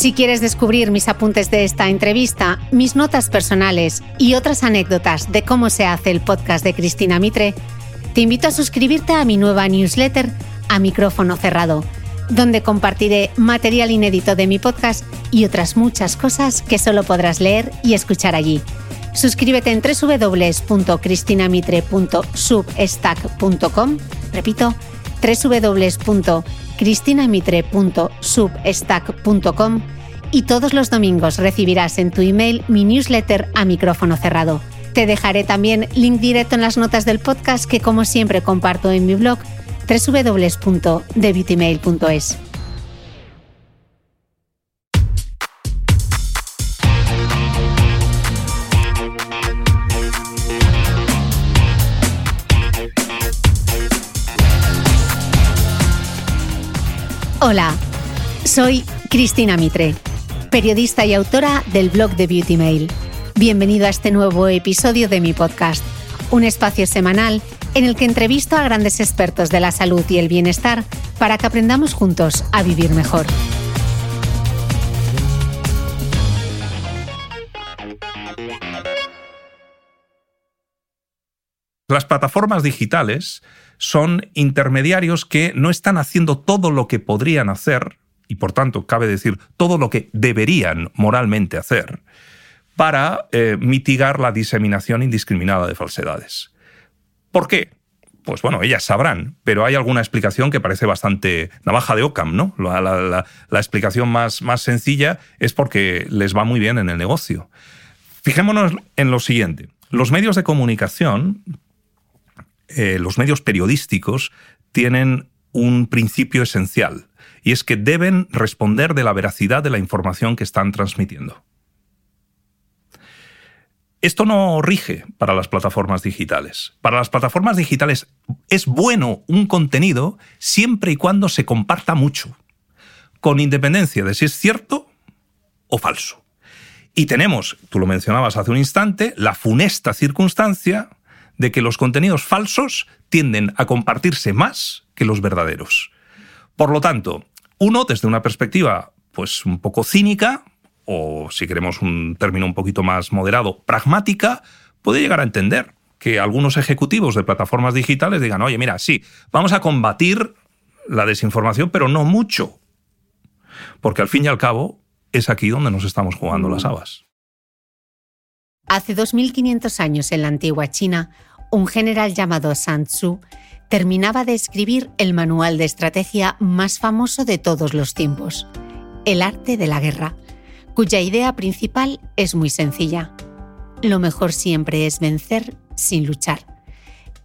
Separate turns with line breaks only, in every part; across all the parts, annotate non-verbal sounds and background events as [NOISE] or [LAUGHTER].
Si quieres descubrir mis apuntes de esta entrevista, mis notas personales y otras anécdotas de cómo se hace el podcast de Cristina Mitre, te invito a suscribirte a mi nueva newsletter a micrófono cerrado, donde compartiré material inédito de mi podcast y otras muchas cosas que solo podrás leer y escuchar allí. Suscríbete en www.cristinamitre.substack.com, repito, www.cristinamitre.substack.com y todos los domingos recibirás en tu email mi newsletter a micrófono cerrado. Te dejaré también link directo en las notas del podcast que como siempre comparto en mi blog www.debeautymail.es. Hola, soy Cristina Mitre, periodista y autora del blog de Beauty Mail. Bienvenido a este nuevo episodio de mi podcast, un espacio semanal en el que entrevisto a grandes expertos de la salud y el bienestar para que aprendamos juntos a vivir mejor.
Las plataformas digitales son intermediarios que no están haciendo todo lo que podrían hacer, y por tanto cabe decir todo lo que deberían moralmente hacer, para eh, mitigar la diseminación indiscriminada de falsedades. ¿Por qué? Pues bueno, ellas sabrán, pero hay alguna explicación que parece bastante navaja de Ockham, ¿no? La, explicación más, más sencilla es porque les va muy bien en el negocio. Fijémonos en lo siguiente. Los medios de comunicación eh, los medios periodísticos tienen un principio esencial, y es que deben responder de la veracidad de la información que están transmitiendo. Esto no rige para las plataformas digitales. Para las plataformas digitales es bueno un contenido siempre y cuando se comparta mucho, con independencia de si es cierto o falso. Y tenemos, tú lo mencionabas hace un instante, la funesta circunstancia de que los contenidos falsos tienden a compartirse más que los verdaderos. Por lo tanto, uno, desde una perspectiva pues un poco cínica, o si queremos un término un poquito más moderado, pragmática, puede llegar a entender que algunos ejecutivos de plataformas digitales digan, oye, mira, sí, vamos a combatir la desinformación, pero no mucho. Porque al fin y al cabo es aquí donde nos estamos jugando las habas.
Hace 2500 años en la antigua China, un general llamado Sun Tzu terminaba de escribir el manual de estrategia más famoso de todos los tiempos, El arte de la guerra, cuya idea principal es muy sencilla. Lo mejor siempre es vencer sin luchar.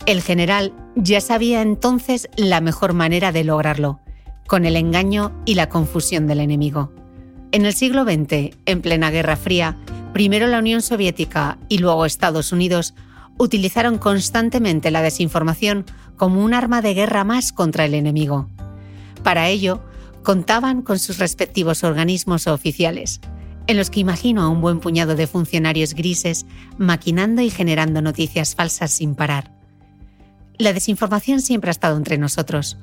El general ya sabía entonces la mejor manera de lograrlo, con el engaño y la confusión del enemigo. En el siglo XX, en plena Guerra Fría, primero la Unión Soviética y luego Estados Unidos utilizaron constantemente la desinformación como un arma de guerra más contra el enemigo. Para ello, contaban con sus respectivos organismos oficiales, en los que imagino a un buen puñado de funcionarios grises maquinando y generando noticias falsas sin parar. La desinformación siempre ha estado entre nosotros,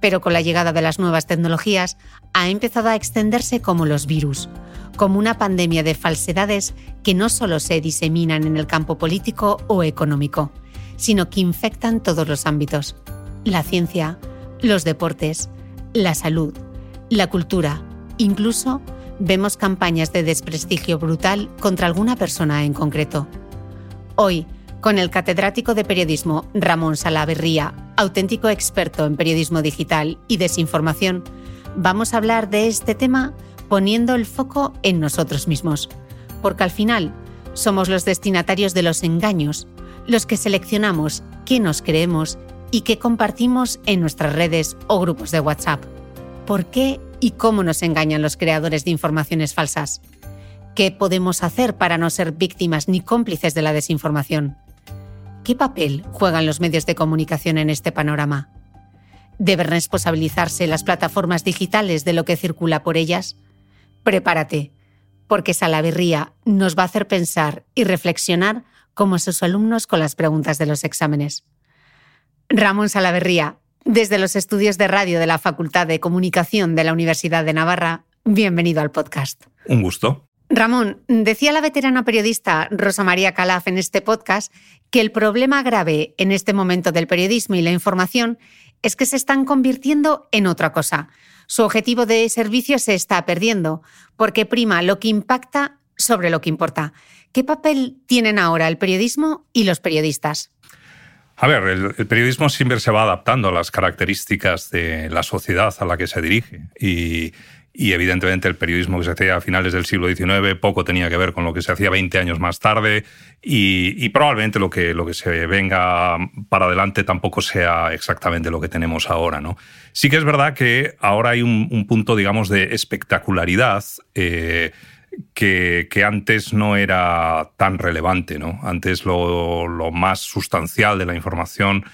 pero con la llegada de las nuevas tecnologías ha empezado a extenderse como los virus, como una pandemia de falsedades que no solo se diseminan en el campo político o económico, sino que infectan todos los ámbitos. La ciencia, los deportes, la salud, la cultura, incluso vemos campañas de desprestigio brutal contra alguna persona en concreto. Hoy, con el catedrático de periodismo Ramón Salaverría, auténtico experto en periodismo digital y desinformación, vamos a hablar de este tema poniendo el foco en nosotros mismos, porque al final somos los destinatarios de los engaños, los que seleccionamos qué nos creemos y qué compartimos en nuestras redes o grupos de WhatsApp. ¿Por qué y cómo nos engañan los creadores de informaciones falsas? ¿Qué podemos hacer para no ser víctimas ni cómplices de la desinformación? ¿Qué papel juegan los medios de comunicación en este panorama? ¿Deben responsabilizarse las plataformas digitales de lo que circula por ellas? Prepárate, porque Salaverría nos va a hacer pensar y reflexionar como sus alumnos con las preguntas de los exámenes. Ramón Salaverría, desde los estudios de radio de la Facultad de Comunicación de la Universidad de Navarra, bienvenido al podcast.
Un gusto.
Ramón, decía la veterana periodista Rosa María Calaf en este podcast que el problema grave en este momento del periodismo y la información es que se están convirtiendo en otra cosa su objetivo de servicio se está perdiendo, porque prima lo que impacta sobre lo que importa. ¿Qué papel tienen ahora el periodismo y los periodistas?
A ver, el, periodismo siempre se va adaptando a las características de la sociedad a la que se dirige. Y, y evidentemente el periodismo que se hacía a finales del siglo XIX poco tenía que ver con lo que se hacía 20 años más tarde y, probablemente lo que, lo que se venga para adelante tampoco sea exactamente lo que tenemos ahora. ¿no? Sí que es verdad que ahora hay un, punto, digamos, de espectacularidad. Eh, que, antes no era tan relevante. ¿no? Antes lo, lo más sustancial de la información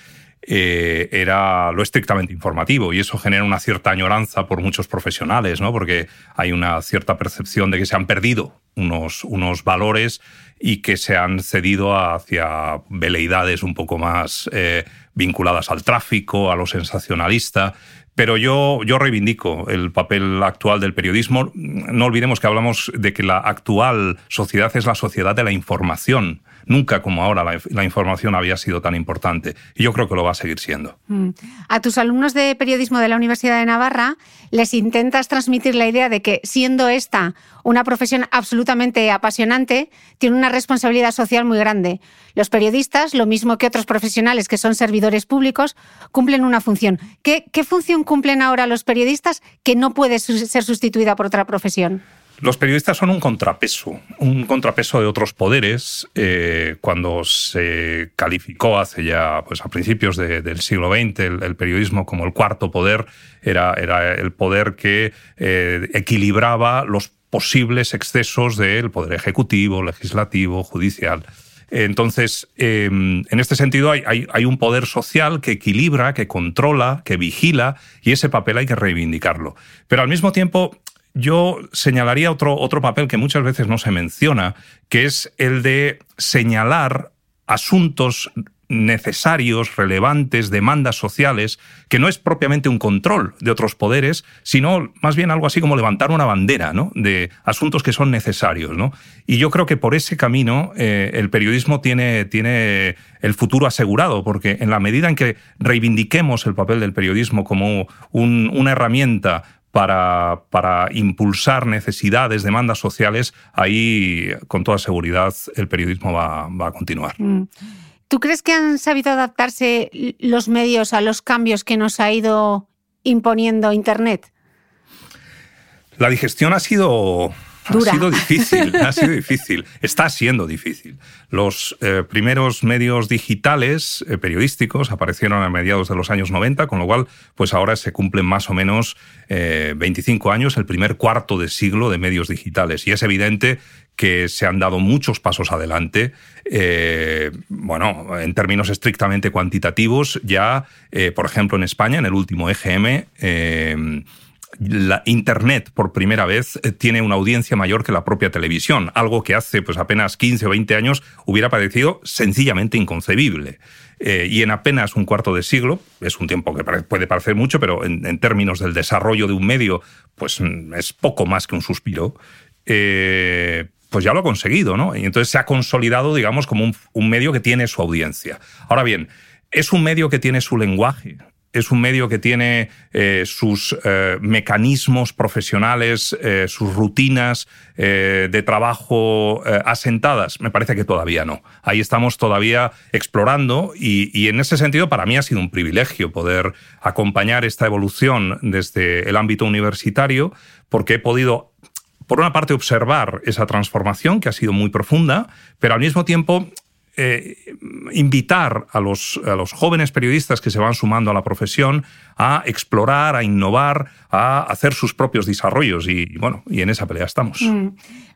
eh, era lo estrictamente informativo y eso genera una cierta añoranza por muchos profesionales, ¿no? porque hay una cierta percepción de que se han perdido unos, unos valores y que se han cedido hacia veleidades un poco más eh, vinculadas al tráfico, a lo sensacionalista. Pero yo, yo reivindico el papel actual del periodismo. No olvidemos que hablamos de que la actual sociedad es la sociedad de la información Nunca como ahora la, información había sido tan importante y yo creo que lo va a seguir siendo. Mm.
A tus alumnos de periodismo de la Universidad de Navarra les intentas transmitir la idea de que siendo esta una profesión absolutamente apasionante, tiene una responsabilidad social muy grande. Los periodistas, lo mismo que otros profesionales que son servidores públicos, cumplen una función. ¿Qué, qué función cumplen ahora los periodistas que no puede ser sustituida por otra profesión?
Los periodistas son un contrapeso, un contrapeso de otros poderes. Eh, cuando se calificó hace ya, pues a principios del siglo XX, el, periodismo como el cuarto poder, era, era el poder que eh, equilibraba los posibles excesos del poder ejecutivo, legislativo, judicial. Entonces, em, en este sentido, hay, hay, un poder social que equilibra, que controla, que vigila, y ese papel hay que reivindicarlo. Pero al mismo tiempo, yo señalaría otro, otro papel que muchas veces no se menciona, que es el de señalar asuntos necesarios, relevantes, demandas sociales, que no es propiamente un control de otros poderes, sino más bien algo así como levantar una bandera ¿no? de asuntos que son necesarios. ¿no? Y yo creo que por ese camino eh, el periodismo tiene, tiene el futuro asegurado, porque en la medida en que reivindiquemos el papel del periodismo como una herramienta para, para, impulsar necesidades, demandas sociales, ahí con toda seguridad el periodismo va, va a continuar. Mm.
¿Tú crees que han sabido adaptarse los medios a los cambios que nos ha ido imponiendo Internet?
La digestión ha sido
Dura.
Ha sido difícil, ha sido [LAUGHS] difícil, está siendo difícil. Los eh, primeros medios digitales eh, periodísticos aparecieron a mediados de los años 90, con lo cual, pues ahora se cumplen más o menos 25 eh, años, el primer cuarto de siglo de medios digitales. Y es evidente que se han dado muchos pasos adelante. bueno, en términos estrictamente cuantitativos, ya, por ejemplo, en España, en el último EGM, la Internet por primera vez eh, tiene una audiencia mayor que la propia televisión, algo que hace pues apenas 15 o 20 años hubiera parecido sencillamente inconcebible. Eh, y en apenas un cuarto de siglo, es un tiempo que puede parecer mucho, pero en, términos del desarrollo de un medio, pues mm, es poco más que un suspiro, eh, pues ya lo ha conseguido, ¿no? Y entonces se ha consolidado, digamos, como un, un medio que tiene su audiencia. Ahora bien, es un medio que tiene su lenguaje, es un medio que tiene eh, sus eh, mecanismos profesionales, eh, sus rutinas de trabajo asentadas? Me parece que todavía no. Ahí estamos todavía explorando y, y, en ese sentido para mí ha sido un privilegio poder acompañar esta evolución desde el ámbito universitario porque he podido por una parte, observar esa transformación que ha sido muy profunda, pero al mismo tiempo eh, invitar a los, a los, jóvenes periodistas que se van sumando a la profesión a explorar, a innovar, a hacer sus propios desarrollos. Y, bueno, y en esa pelea estamos. Mm.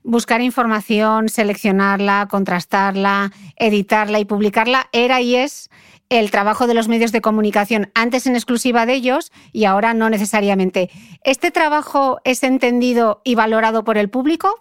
Buscar información, seleccionarla, contrastarla, editarla y publicarla era y es el trabajo de los medios de comunicación, antes en exclusiva de ellos y ahora no necesariamente. ¿Este trabajo es entendido y valorado por el público?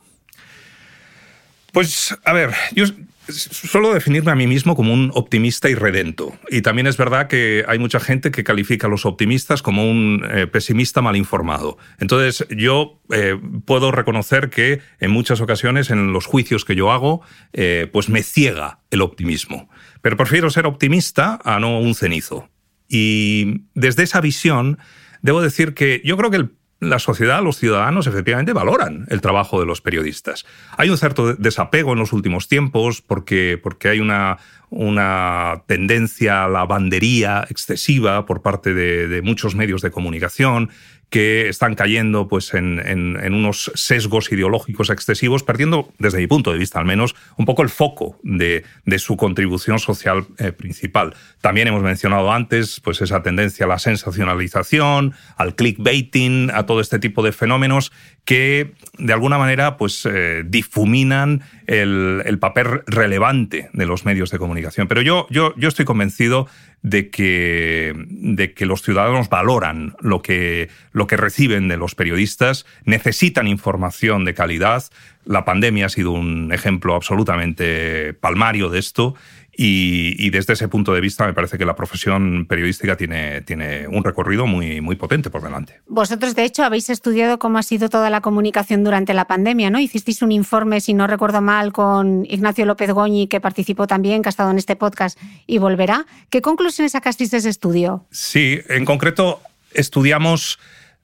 Pues, a ver, yo Suelo definirme a mí mismo como un optimista irredento. Y también es verdad que hay mucha gente que califica a los optimistas como un eh, pesimista mal informado. Entonces, yo eh, puedo reconocer que en muchas ocasiones en los juicios que yo hago, eh, pues me ciega el optimismo. Pero prefiero ser optimista a no un cenizo. Y desde esa visión, debo decir que yo creo que el la sociedad, los ciudadanos, efectivamente valoran el trabajo de los periodistas. Hay un cierto desapego en los últimos tiempos porque, porque hay una, una tendencia a la bandería excesiva por parte de, de muchos medios de comunicación que están cayendo pues, en, en, unos sesgos ideológicos excesivos, perdiendo, desde mi punto de vista al menos, un poco el foco de, de su contribución social eh, principal. También hemos mencionado antes pues, esa tendencia a la sensacionalización, al clickbaiting, a todo este tipo de fenómenos que de alguna manera pues, eh, difuminan el, el, papel relevante de los medios de comunicación. Pero yo, yo, yo estoy convencido de que, de que los ciudadanos valoran lo que, lo que reciben de los periodistas, necesitan información de calidad. La pandemia ha sido un ejemplo absolutamente palmario de esto y, desde ese punto de vista me parece que la profesión periodística tiene, tiene un recorrido muy, muy potente por delante.
Vosotros, de hecho, habéis estudiado cómo ha sido toda la comunicación durante la pandemia, ¿no? Hicisteis un informe, si no recuerdo mal, con Ignacio López Goñi, que participó también, que ha estado en este podcast y volverá. ¿Qué conclusiones sacasteis de ese estudio?
Sí, en concreto estudiamos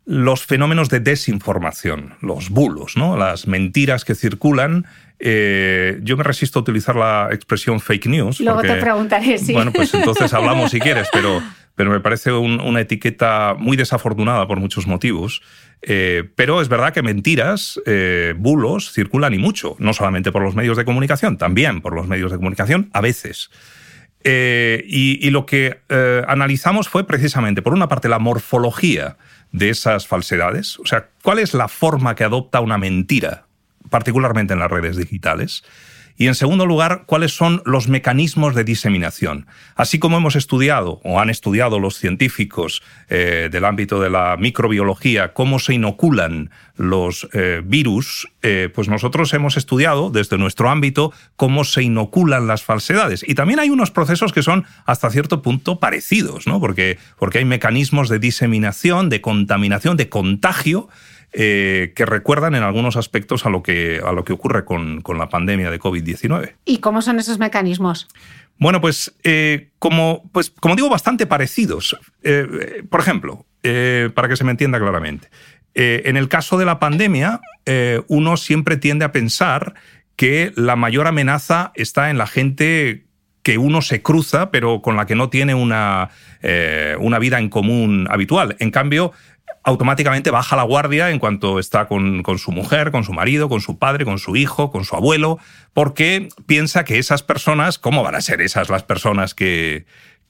los fenómenos de desinformación, los bulos, ¿no? las mentiras que circulan. Eh, yo me resisto a utilizar la expresión fake news.
Luego te preguntaré, sí.
Bueno, pues entonces hablamos si quieres, [LAUGHS] pero, pero me parece una etiqueta muy desafortunada por muchos motivos. Eh, pero es verdad que mentiras, eh, bulos, circulan y mucho, no solamente por los medios de comunicación, también por los medios de comunicación, a veces. y, lo que analizamos fue precisamente, por una parte, la morfología de esas falsedades? O sea, ¿cuál es la forma que adopta una mentira, particularmente en las redes digitales? Y en segundo lugar, cuáles son los mecanismos de diseminación. Así como hemos estudiado o han estudiado los científicos eh, del ámbito de la microbiología cómo se inoculan los eh, virus, eh, pues nosotros hemos estudiado desde nuestro ámbito cómo se inoculan las falsedades. Y también hay unos procesos que son hasta cierto punto parecidos, ¿no? porque, porque hay mecanismos de diseminación, de contaminación, de contagio eh, que recuerdan en algunos aspectos a lo que, a lo que ocurre con, la pandemia de COVID-19.
¿Y cómo son esos mecanismos?
Bueno, pues, eh, como, pues como digo, bastante parecidos. Eh, por ejemplo, para que se me entienda claramente, en el caso de la pandemia, uno siempre tiende a pensar que la mayor amenaza está en la gente que uno se cruza, pero con la que no tiene una, una vida en común habitual. En cambio, automáticamente baja la guardia en cuanto está con, su mujer, con su marido, con su padre, con su hijo, con su abuelo, porque piensa que esas personas, ¿cómo van a ser esas las personas que,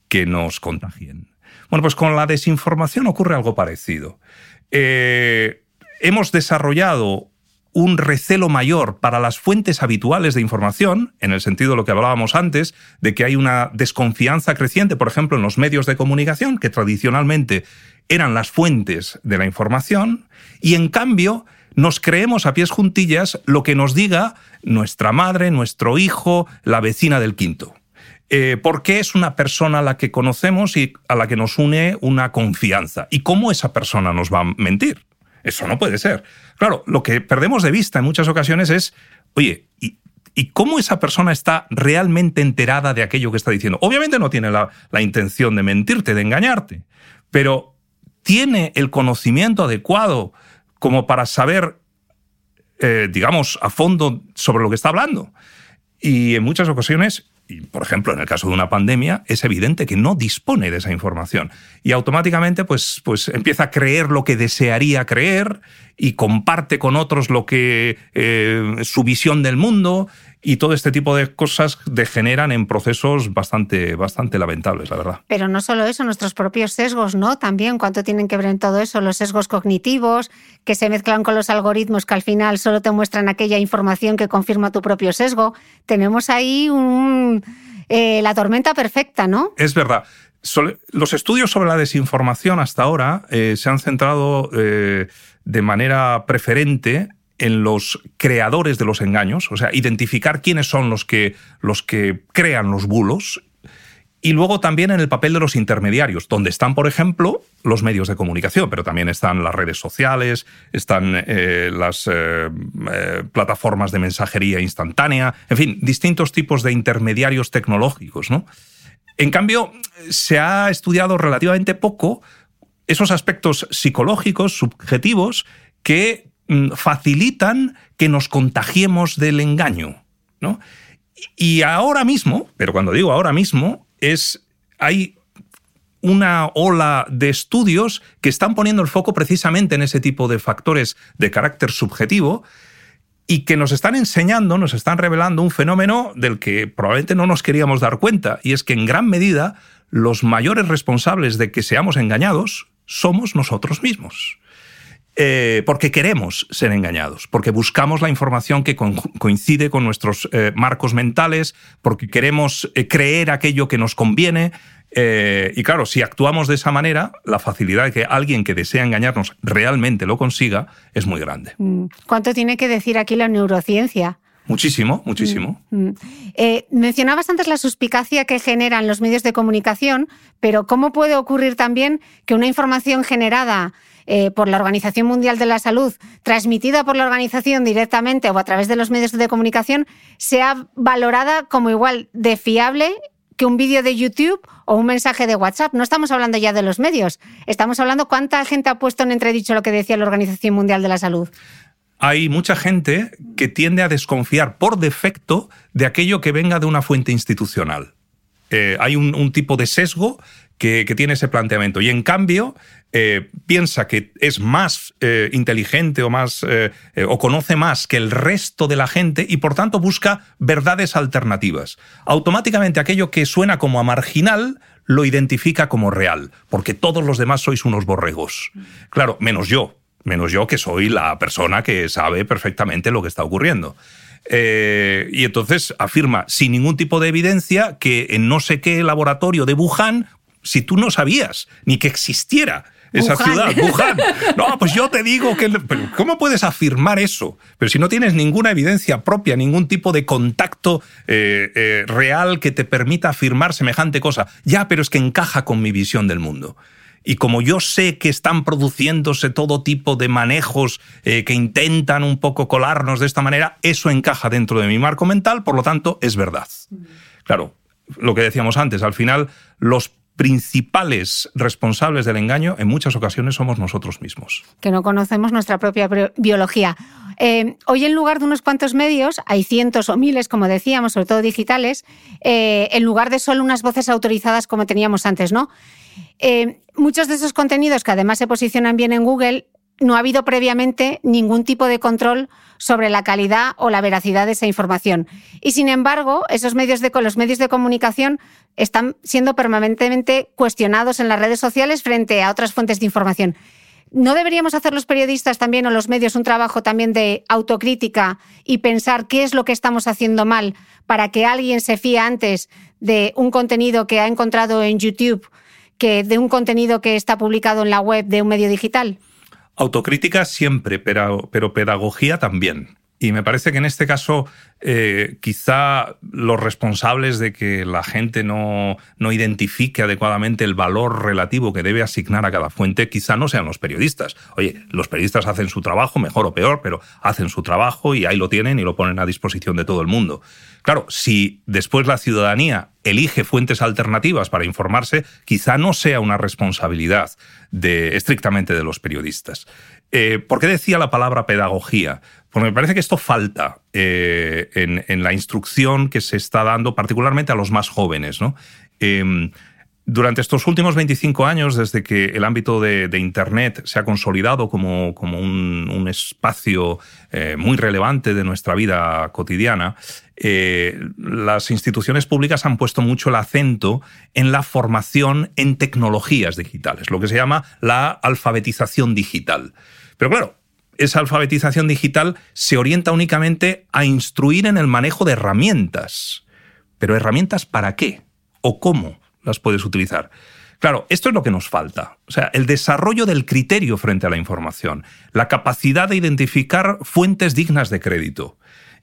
que nos contagien? Bueno, pues con la desinformación ocurre algo parecido. Eh, hemos desarrollado un recelo mayor para las fuentes habituales de información, en el sentido de lo que hablábamos antes, de que hay una desconfianza creciente, por ejemplo, en los medios de comunicación, que tradicionalmente eran las fuentes de la información, y en cambio nos creemos a pies juntillas lo que nos diga nuestra madre, nuestro hijo, la vecina del quinto. Eh, porque es una persona a la que conocemos y a la que nos une una confianza. ¿Y cómo esa persona nos va a mentir? Eso no puede ser. Claro, lo que perdemos de vista en muchas ocasiones es, oye, ¿y, cómo esa persona está realmente enterada de aquello que está diciendo? Obviamente no tiene la, intención de mentirte, de engañarte, pero tiene el conocimiento adecuado como para saber, eh, digamos, a fondo sobre lo que está hablando. Y en muchas ocasiones por ejemplo, en el caso de una pandemia, es evidente que no dispone de esa información. Y automáticamente pues, pues empieza a creer lo que desearía creer y comparte con otros lo que eh, su visión del mundo y todo este tipo de cosas degeneran en procesos bastante, bastante lamentables, la verdad.
Pero no solo eso, nuestros propios sesgos, ¿no? También cuánto tienen que ver en todo eso, los sesgos cognitivos que se mezclan con los algoritmos que al final solo te muestran aquella información que confirma tu propio sesgo. Tenemos ahí un, eh, la tormenta perfecta, ¿no?
Es verdad. Los estudios sobre la desinformación hasta ahora eh, se han centrado eh, de manera preferente en los creadores de los engaños, o sea, identificar quiénes son los que, los que crean los bulos, y luego también en el papel de los intermediarios, donde están, por ejemplo, los medios de comunicación, pero también están las redes sociales, están eh, las eh, eh, plataformas de mensajería instantánea, en fin, distintos tipos de intermediarios tecnológicos. ¿no? En cambio, se ha estudiado relativamente poco esos aspectos psicológicos, subjetivos, que facilitan que nos contagiemos del engaño. ¿no? Y ahora mismo, pero cuando digo ahora mismo, es, hay una ola de estudios que están poniendo el foco precisamente en ese tipo de factores de carácter subjetivo y que nos están enseñando, nos están revelando un fenómeno del que probablemente no nos queríamos dar cuenta, y es que en gran medida los mayores responsables de que seamos engañados somos nosotros mismos. Eh, porque queremos ser engañados, porque buscamos la información que coincide con nuestros eh, marcos mentales, porque queremos eh, creer aquello que nos conviene. y claro, si actuamos de esa manera, la facilidad de que alguien que desea engañarnos realmente lo consiga es muy grande. Mm.
¿Cuánto tiene que decir aquí la neurociencia?
Muchísimo, muchísimo. Mm,
mm. mencionabas antes la suspicacia que generan los medios de comunicación, pero ¿cómo puede ocurrir también que una información generada eh, por la Organización Mundial de la Salud, transmitida por la organización directamente o a través de los medios de comunicación, sea valorada como igual de fiable que un vídeo de YouTube o un mensaje de WhatsApp. No estamos hablando ya de los medios, estamos hablando cuánta gente ha puesto en entredicho lo que decía la Organización Mundial de la Salud
hay mucha gente que tiende a desconfiar por defecto de aquello que venga de una fuente institucional. Eh, hay un, tipo de sesgo que, tiene ese planteamiento. Y en cambio, eh, piensa que es más eh, inteligente o más eh, o conoce más que el resto de la gente y por tanto busca verdades alternativas. Automáticamente aquello que suena como a marginal lo identifica como real, porque todos los demás sois unos borregos. Claro, menos yo, menos yo que soy la persona que sabe perfectamente lo que está ocurriendo. y entonces afirma sin ningún tipo de evidencia que en no sé qué laboratorio de Wuhan, si tú no sabías ni que existiera esa ciudad, Wuhan. No, pues yo te digo que... ¿Cómo puedes afirmar eso? Pero si no tienes ninguna evidencia propia, ningún tipo de contacto eh, eh, real que te permita afirmar semejante cosa. Ya, pero es que encaja con mi visión del mundo. Y como yo sé que están produciéndose todo tipo de manejos eh, que intentan un poco colarnos de esta manera, eso encaja dentro de mi marco mental, por lo tanto, es verdad. Claro, lo que decíamos antes, al final los principales responsables del engaño en muchas ocasiones somos nosotros mismos.
Que no conocemos nuestra propia biología. Eh, hoy en lugar de unos cuantos medios, hay cientos o miles, como decíamos, sobre todo digitales, eh, en lugar de solo unas voces autorizadas como teníamos antes, ¿no? Eh, muchos de esos contenidos que además se posicionan bien en Google, no ha habido previamente ningún tipo de control sobre la calidad o la veracidad de esa información. Y sin embargo, esos medios de, los medios de comunicación están siendo permanentemente cuestionados en las redes sociales frente a otras fuentes de información. ¿No deberíamos hacer los periodistas también o los medios un trabajo también de autocrítica y pensar qué es lo que estamos haciendo mal para que alguien se fíe antes de un contenido que ha encontrado en YouTube que de un contenido que está publicado en la web de un medio digital?
Autocrítica siempre, pero, pero pedagogía también. Y me parece que en este caso eh, quizá los responsables de que la gente no, no, identifique adecuadamente el valor relativo que debe asignar a cada fuente, quizá no sean los periodistas. Oye, los periodistas hacen su trabajo, mejor o peor, pero hacen su trabajo y ahí lo tienen y lo ponen a disposición de todo el mundo. Claro, si después la ciudadanía elige fuentes alternativas para informarse, quizá no sea una responsabilidad estrictamente de los periodistas. Eh, ¿Por qué decía la palabra pedagogía? Porque me parece que esto falta eh, en, la instrucción que se está dando, particularmente a los más jóvenes. Em, durante estos últimos 25 años, desde que el ámbito de, Internet se ha consolidado como, como un, espacio eh, muy relevante de nuestra vida cotidiana, eh, las instituciones públicas han puesto mucho el acento en la formación en tecnologías digitales, lo que se llama la alfabetización digital. Pero claro, esa alfabetización digital se orienta únicamente a instruir en el manejo de herramientas. Pero herramientas para qué o cómo las puedes utilizar. Claro, esto es lo que nos falta. O sea, el desarrollo del criterio frente a la información, la capacidad de identificar fuentes dignas de crédito.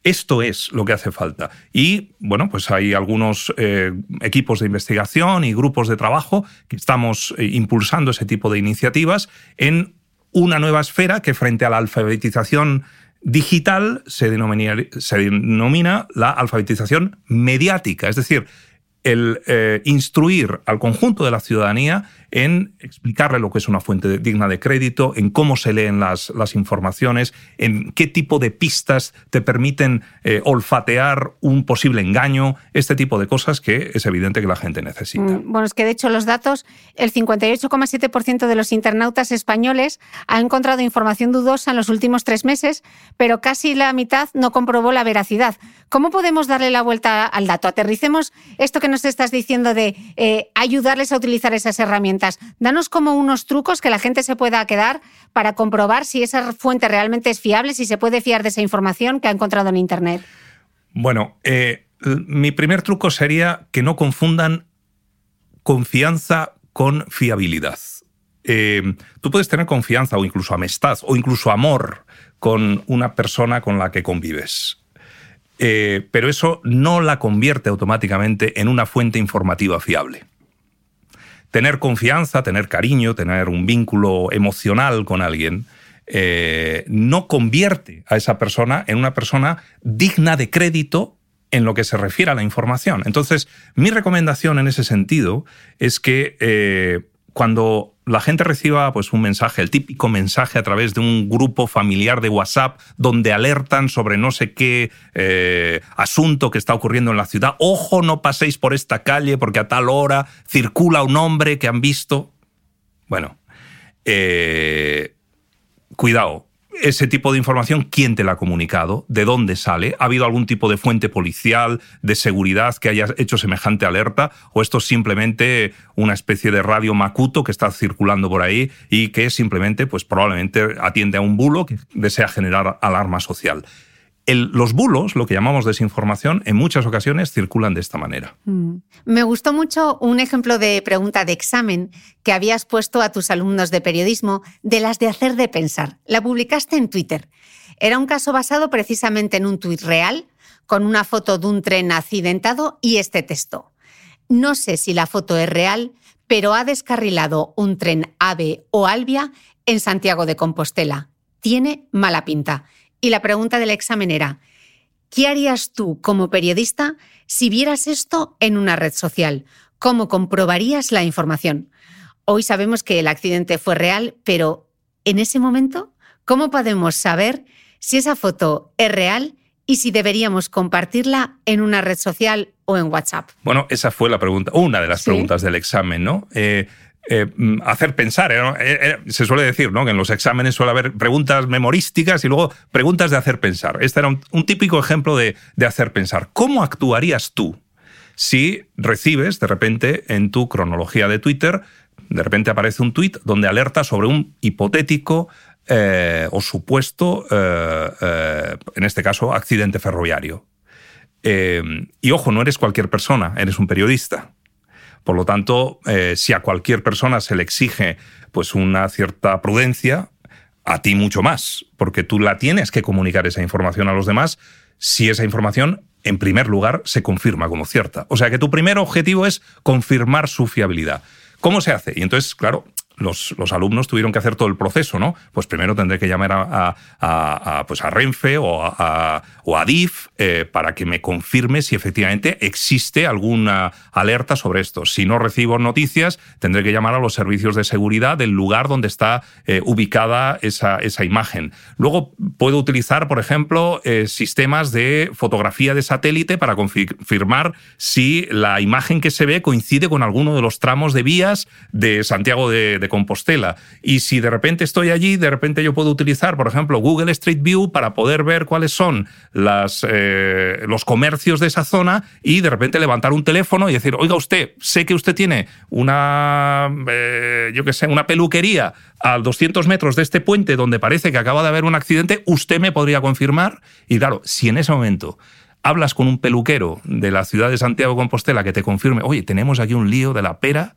Esto es lo que hace falta. Y bueno, pues hay algunos eh, equipos de investigación y grupos de trabajo que estamos eh, impulsando ese tipo de iniciativas en una nueva esfera que frente a la alfabetización digital se se denomina la alfabetización mediática, es decir, el eh, instruir al conjunto de la ciudadanía en explicarle lo que es una fuente digna de crédito, en cómo se leen las, las informaciones, en qué tipo de pistas te permiten eh, olfatear un posible engaño, este tipo de cosas que es evidente que la gente necesita. Mm,
bueno, es que de hecho los datos, el 58,7% de los internautas españoles ha encontrado información dudosa en los últimos tres meses, pero casi la mitad no comprobó la veracidad. ¿Cómo podemos darle la vuelta al dato? Aterricemos esto que nos estás diciendo de eh, ayudarles a utilizar esas herramientas Danos como unos trucos que la gente se pueda quedar para comprobar si esa fuente realmente es fiable, si se puede fiar de esa información que ha encontrado en Internet.
Bueno, eh, mi primer truco sería que no confundan confianza con fiabilidad. Eh, tú puedes tener confianza o incluso amistad o incluso amor con una persona con la que convives. Eh, pero eso no la convierte automáticamente en una fuente informativa fiable tener confianza, tener cariño, tener un vínculo emocional con alguien, eh, no convierte a esa persona en una persona digna de crédito en lo que se refiere a la información. Entonces, mi recomendación en ese sentido es que eh, cuando la gente reciba pues, un mensaje, el típico mensaje a través de un grupo familiar de WhatsApp donde alertan sobre no sé qué eh, asunto que está ocurriendo en la ciudad. Ojo, no paséis por esta calle porque a tal hora circula un hombre que han visto. Bueno, eh, cuidado, ese tipo de información, ¿quién te la ha comunicado? ¿De dónde sale? ¿Ha habido algún tipo de fuente policial, de seguridad que haya hecho semejante alerta? ¿O esto es simplemente una especie de radio macuto que está circulando por ahí y que simplemente, pues probablemente atiende a un bulo que desea generar alarma social? Los bulos, lo que llamamos desinformación, en muchas ocasiones circulan de esta manera. Mm.
Me gustó mucho un ejemplo de pregunta de examen que habías puesto a tus alumnos de periodismo de las de hacer de pensar. La publicaste en Twitter. Era un caso basado precisamente en un tuit real, con una foto de un tren accidentado y este texto. No sé si la foto es real, pero ha descarrilado un tren AVE o Albia en Santiago de Compostela. Tiene mala pinta y la pregunta del examen era, ¿qué harías tú como periodista si vieras esto en una red social? ¿cómo comprobarías la información? Hoy sabemos que el accidente fue real, pero en ese momento, ¿cómo podemos saber si esa foto es real y si deberíamos compartirla en una red social o en WhatsApp?
Bueno, esa fue la pregunta, una de las preguntas del examen, ¿no? Eh, eh, mm, hacer pensar. ¿eh? se suele decir ¿no? que en los exámenes suele haber preguntas memorísticas y luego preguntas de hacer pensar. Este era un, típico ejemplo de, de, hacer pensar. ¿Cómo actuarías tú si recibes de repente en tu cronología de Twitter, de repente aparece un tweet donde alerta sobre un hipotético eh, o supuesto, en este caso, accidente ferroviario? y ojo, no eres cualquier persona, eres un periodista. Por lo tanto, eh, si a cualquier persona se le exige pues, una cierta prudencia, a ti mucho más, porque tú la tienes que comunicar esa información a los demás si esa información, en primer lugar, se confirma como cierta. O sea que tu primer objetivo es confirmar su fiabilidad. ¿Cómo se hace? Y entonces, claro, los, alumnos tuvieron que hacer todo el proceso, ¿no? Pues primero tendré que llamar a, pues a Renfe o a, o a DIF eh, para que me confirme si efectivamente existe alguna alerta sobre esto. Si no recibo noticias, tendré que llamar a los servicios de seguridad del lugar donde está eh, ubicada esa, esa, imagen. Luego puedo utilizar, por ejemplo, eh, sistemas de fotografía de satélite para confirmar si la imagen que se ve coincide con alguno de los tramos de vías de Santiago Compostela. Y si de repente estoy allí, de repente yo puedo utilizar, por ejemplo, Google Street View para poder ver cuáles son eh, los comercios de esa zona y de repente levantar un teléfono y decir, oiga usted, sé que usted tiene una, eh, yo qué sé, una peluquería a 200 metros de este puente donde parece que acaba de haber un accidente, usted me podría confirmar. Y claro, si en ese momento hablas con un peluquero de la ciudad de Santiago de Compostela que te confirme, oye, tenemos aquí un lío de la pera,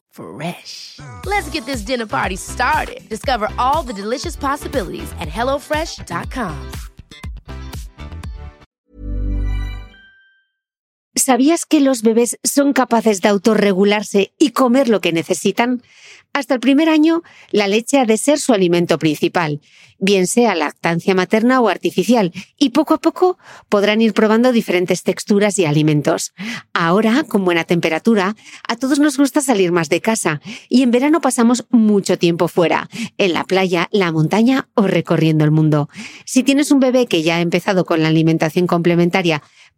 Fresh. Let's get this dinner party started. Discover all the delicious possibilities at hellofresh.com.
¿Sabías que los bebés son capaces de autorregularse y comer lo que necesitan? Hasta el primer año, la leche ha de ser su alimento principal, bien sea lactancia materna o artificial, y poco a poco podrán ir probando diferentes texturas y alimentos. Ahora, con buena temperatura, a todos nos gusta salir más de casa, y en verano pasamos mucho tiempo fuera, en la playa, la montaña o recorriendo el mundo. Si tienes un bebé que ya ha empezado con la alimentación complementaria,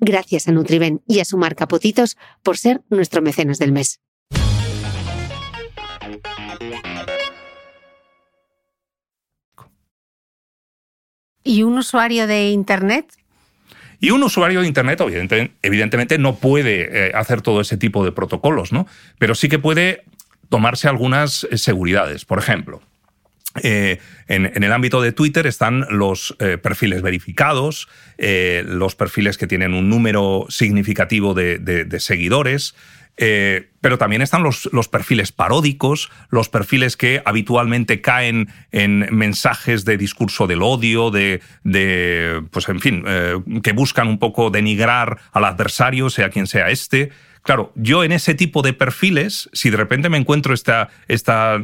Gracias a Nutriben y a su marca Potitos por ser nuestro mecenas del mes. ¿Y un usuario de Internet?
Y un usuario de Internet, evidentemente, no puede eh, hacer todo ese tipo de protocolos, ¿no? Pero sí que puede tomarse algunas eh, seguridades. Por ejemplo, eh, en, el ámbito de Twitter están los eh, perfiles verificados, eh, los perfiles que tienen un número significativo de, seguidores, pero también están los, perfiles paródicos, los perfiles que habitualmente caen en mensajes de discurso del odio, de, pues en fin, que buscan un poco denigrar al adversario, sea quien sea este. Claro, yo en ese tipo de perfiles, si de repente me encuentro esta, esta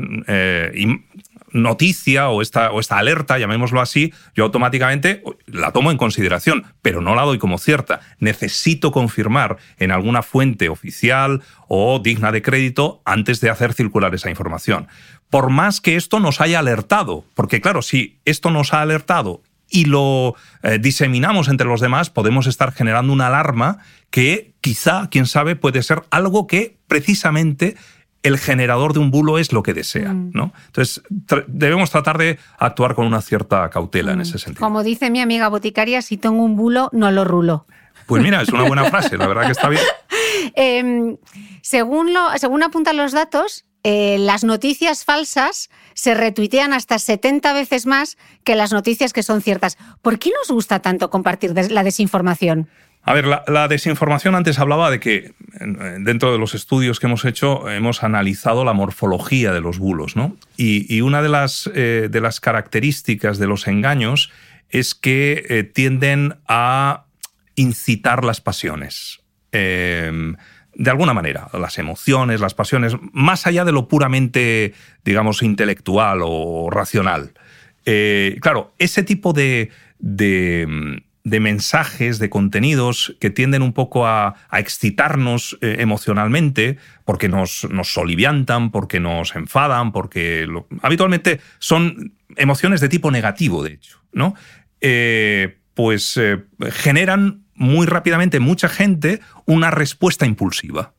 noticia o esta, o esta alerta, llamémoslo así, yo automáticamente la tomo en consideración, pero no la doy como cierta. Necesito confirmar en alguna fuente oficial o digna de crédito antes de hacer circular esa información. Por más que esto nos haya alertado, porque claro, si esto nos ha alertado y lo eh, diseminamos entre los demás, podemos estar generando una alarma que quizá, quién sabe, puede ser algo que precisamente el generador de un bulo es lo que desea.
Mm.
¿no? Entonces, tra- debemos tratar de actuar con una cierta cautela en
Mm.
ese sentido.
Como dice mi amiga boticaria, si tengo un bulo, no lo rulo.
Pues mira, es una buena frase, la verdad que está bien. [LAUGHS]
Eh, según, lo, según apuntan los datos, eh, las noticias falsas se retuitean hasta 70 veces más que las noticias que son ciertas. ¿Por qué nos gusta tanto compartir des- la desinformación?
A ver, la, desinformación antes hablaba de que en- dentro de los estudios que hemos hecho hemos analizado la morfología de los bulos, ¿no? Y, una de las, eh, de las características de los engaños es que eh, tienden a incitar las pasiones. Eh, de alguna manera, las emociones, las pasiones, más allá de lo puramente, digamos, intelectual o racional. Eh, claro, ese tipo de, de mensajes, de contenidos que tienden un poco a, a excitarnos eh, emocionalmente, porque nos, nos soliviantan, porque nos enfadan, porque habitualmente son emociones de tipo negativo, de hecho, ¿no? Eh, pues eh, generan muy rápidamente en mucha gente una respuesta impulsiva.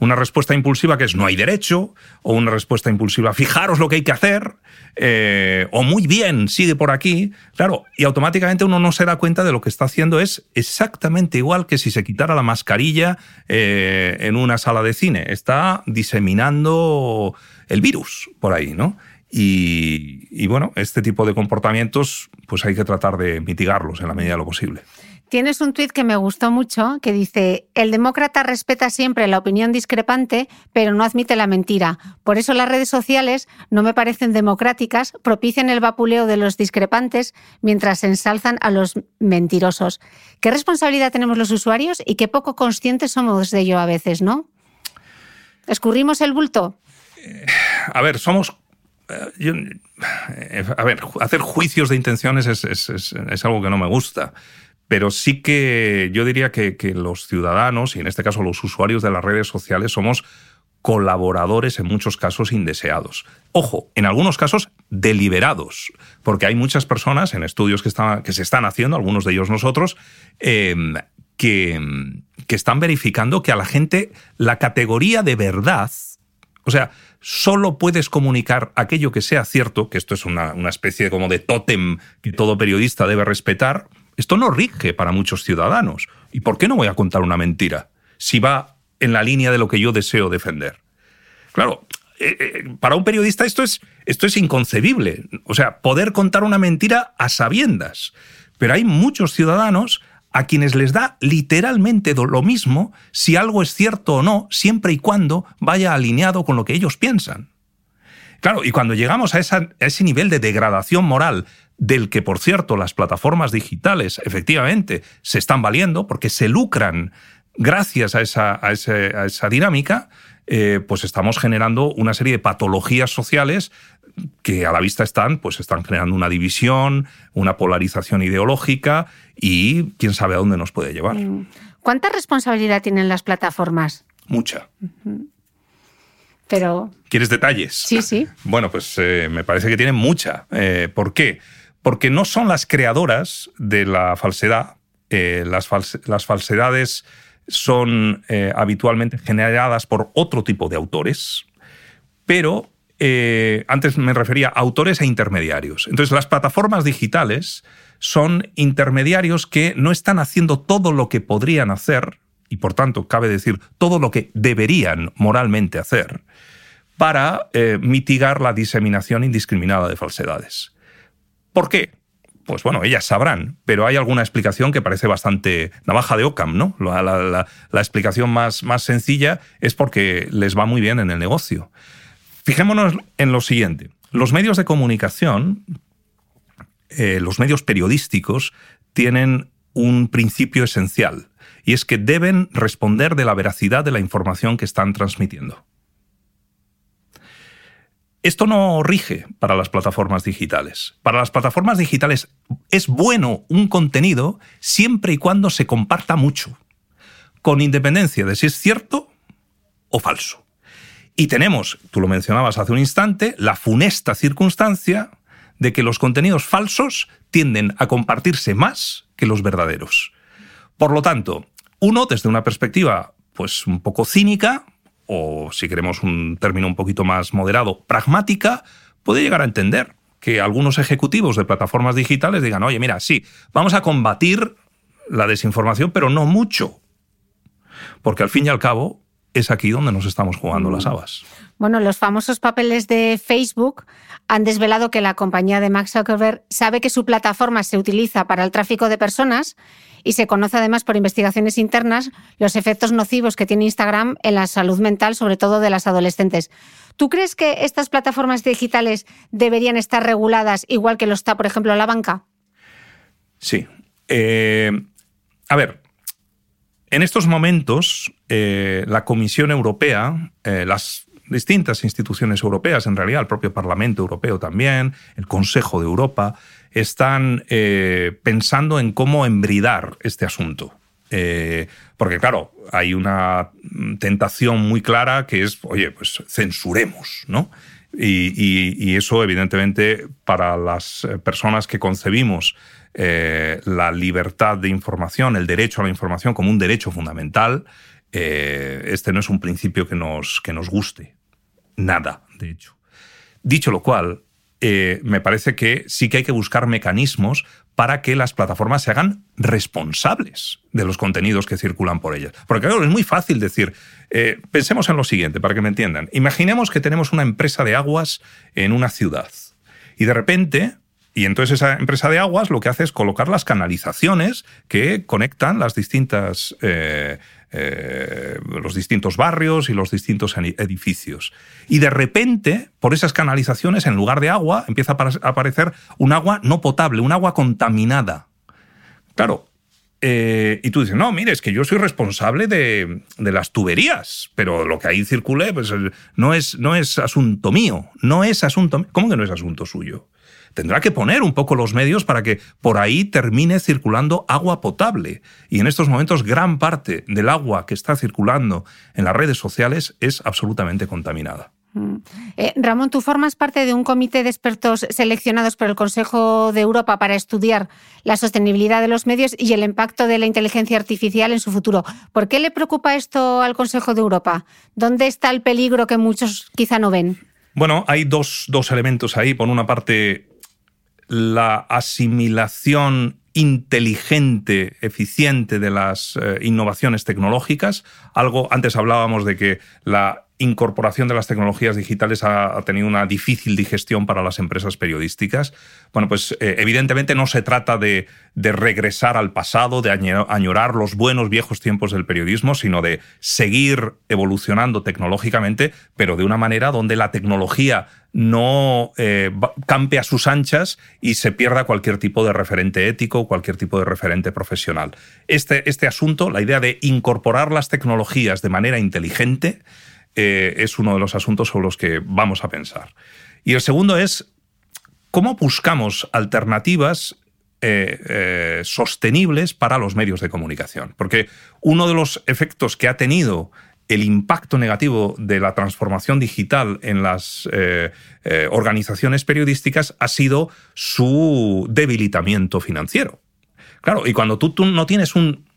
Una respuesta impulsiva que es no hay derecho, o una respuesta impulsiva fijaros lo que hay que hacer, eh, o muy bien, sigue por aquí. Claro, y automáticamente uno no se da cuenta de lo que está haciendo es exactamente igual que si se quitara la mascarilla eh, en una sala de cine. Está diseminando el virus por ahí, ¿no? Y, y bueno, este tipo de comportamientos pues hay que tratar de mitigarlos en la medida de lo posible.
Tienes un tuit que me gustó mucho que dice, el demócrata respeta siempre la opinión discrepante, pero no admite la mentira. Por eso las redes sociales no me parecen democráticas, propician el vapuleo de los discrepantes mientras ensalzan a los mentirosos. ¿Qué responsabilidad tenemos los usuarios y qué poco conscientes somos de ello a veces, no? ¿Escurrimos el bulto?
A ver, somos... eh, eh, a ver, hacer juicios de intenciones es, es- es- es algo que no me gusta. Pero sí que yo diría que, los ciudadanos, y en este caso los usuarios de las redes sociales, somos colaboradores en muchos casos indeseados. Ojo, en algunos casos deliberados, porque hay muchas personas en estudios que, que se están haciendo, algunos de ellos nosotros, eh, que, que están verificando que a la gente la categoría de verdad o sea, solo puedes comunicar aquello que sea cierto, que esto es una, una especie como de tótem que todo periodista debe respetar. Esto no rige para muchos ciudadanos. ¿Y por qué no voy a contar una mentira si va en la línea de lo que yo deseo defender? Claro, eh, eh, para un periodista esto es, esto es inconcebible. O sea, poder contar una mentira a sabiendas. Pero hay muchos ciudadanos a quienes les da literalmente lo mismo si algo es cierto o no, siempre y cuando vaya alineado con lo que ellos piensan. Claro, y cuando llegamos a, a ese nivel de degradación moral, del que, por cierto, las plataformas digitales efectivamente se están valiendo, porque se lucran gracias a esa, a ese- a esa dinámica, eh, pues estamos generando una serie de patologías sociales que a la vista están, pues están generando una división, una polarización ideológica y quién sabe a dónde nos puede llevar.
¿Cuánta responsabilidad tienen las plataformas?
Mucha.
Pero
¿Quieres detalles?
sí, sí. [LAUGHS]
Bueno, pues eh, me parece que tienen mucha. Eh, ¿Por qué? Porque no son las creadoras de la falsedad. Eh, las, fals- las falsedades son eh, habitualmente generadas por otro tipo de autores, pero eh, antes me refería a autores e intermediarios. Entonces, las plataformas digitales son intermediarios que no están haciendo todo lo que podrían hacer, y por tanto, cabe decir, todo lo que deberían moralmente hacer, para mitigar la diseminación indiscriminada de falsedades. ¿Por qué? Pues bueno, ellas sabrán, pero hay alguna explicación que parece bastante navaja de Ockham, ¿no? La, explicación más, más sencilla es porque les va muy bien en el negocio. Fijémonos en lo siguiente. Los medios de comunicación, eh, los medios periodísticos, tienen un principio esencial, y es que deben responder de la veracidad de la información que están transmitiendo. Esto no rige para las plataformas digitales. Para las plataformas digitales es bueno un contenido siempre y cuando se comparta mucho, con independencia de si es cierto o falso. Y tenemos, tú lo mencionabas hace un instante, la funesta circunstancia de que los contenidos falsos tienden a compartirse más que los verdaderos. Por lo tanto, uno, desde una perspectiva pues un poco cínica o si queremos un término un poquito más moderado, pragmática, puede llegar a entender que algunos ejecutivos de plataformas digitales digan, oye, mira, sí, vamos a combatir la desinformación, pero no mucho. Porque al fin y al cabo es aquí donde nos estamos jugando las mm. habas.
Bueno, los famosos papeles de Facebook han desvelado que la compañía de Max Zuckerberg sabe que su plataforma se utiliza para el tráfico de personas y se conoce además por investigaciones internas los efectos nocivos que tiene Instagram en la salud mental, sobre todo de las adolescentes. ¿Tú crees que estas plataformas digitales deberían estar reguladas igual que lo está, por ejemplo, la banca?
Sí. Eh, a ver, en estos momentos eh, la Comisión Europea, eh, las distintas instituciones europeas, en realidad el propio Parlamento Europeo también, el Consejo de Europa, están pensando en cómo embridar este asunto. Eh, porque claro, hay una tentación muy clara que es, oye, pues censuremos, ¿no? Y, eso, evidentemente, para las personas que concebimos eh, la libertad de información, el derecho a la información como un derecho fundamental, eh, este no es un principio que nos, que nos guste. Nada, de hecho. Dicho lo cual, me parece que sí que hay que buscar mecanismos para que las plataformas se hagan responsables de los contenidos que circulan por ellas. Porque claro, es muy fácil decir, eh, pensemos en lo siguiente, para que me entiendan. Imaginemos que tenemos una empresa de aguas en una ciudad y de repente y entonces esa empresa de aguas lo que hace es colocar las canalizaciones que conectan las distintas, eh, eh, los distintos barrios y los distintos edificios. Y de repente, por esas canalizaciones, en lugar de agua, empieza a aparecer un agua no potable, un agua contaminada. Claro. Eh, y tú dices, no, mire, es que yo soy responsable de, las tuberías, pero lo que ahí circule pues, no, es, no es asunto mío, no es asunto mío. ¿Cómo que no es asunto suyo? Tendrá que poner un poco los medios para que por ahí termine circulando agua potable. Y en estos momentos gran parte del agua que está circulando en las redes sociales es absolutamente contaminada.
Mm. Eh, Ramón, tú formas parte de un comité de expertos seleccionados por el Consejo de Europa para estudiar la sostenibilidad de los medios y el impacto de la inteligencia artificial en su futuro. ¿Por qué le preocupa esto al Consejo de Europa? ¿Dónde está el peligro que muchos quizá no ven?
Bueno, hay dos, dos elementos ahí. Por una parte, la asimilación inteligente, eficiente de las eh, innovaciones tecnológicas. Algo, antes hablábamos de que la incorporación de las tecnologías digitales ha, tenido una difícil digestión para las empresas periodísticas. Bueno, pues eh, evidentemente no se trata de, regresar al pasado, de añorar los buenos viejos tiempos del periodismo, sino de seguir evolucionando tecnológicamente, pero de una manera donde la tecnología no eh, campe a sus anchas y se pierda cualquier tipo de referente ético, cualquier tipo de referente profesional. Este, este asunto, la idea de incorporar las tecnologías de manera inteligente, eh, es uno de los asuntos sobre los que vamos a pensar. Y el segundo es cómo buscamos alternativas eh, eh, sostenibles para los medios de comunicación. Porque uno de los efectos que ha tenido el impacto negativo de la transformación digital en las organizaciones periodísticas ha sido su debilitamiento financiero. Claro, y cuando tú no tienes un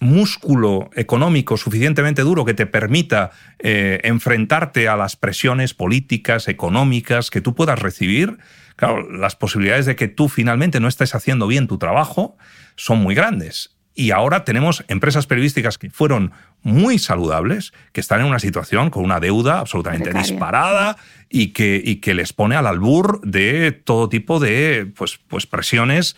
músculo económico suficientemente duro que te permita eh, enfrentarte a las presiones políticas, económicas que tú puedas recibir, claro, las posibilidades de que tú finalmente no estés haciendo bien tu trabajo son muy grandes. Y ahora tenemos empresas periodísticas que fueron muy saludables, que están en una situación con una deuda absolutamente disparada y que, y que les pone al albur de todo tipo de pues, pues presiones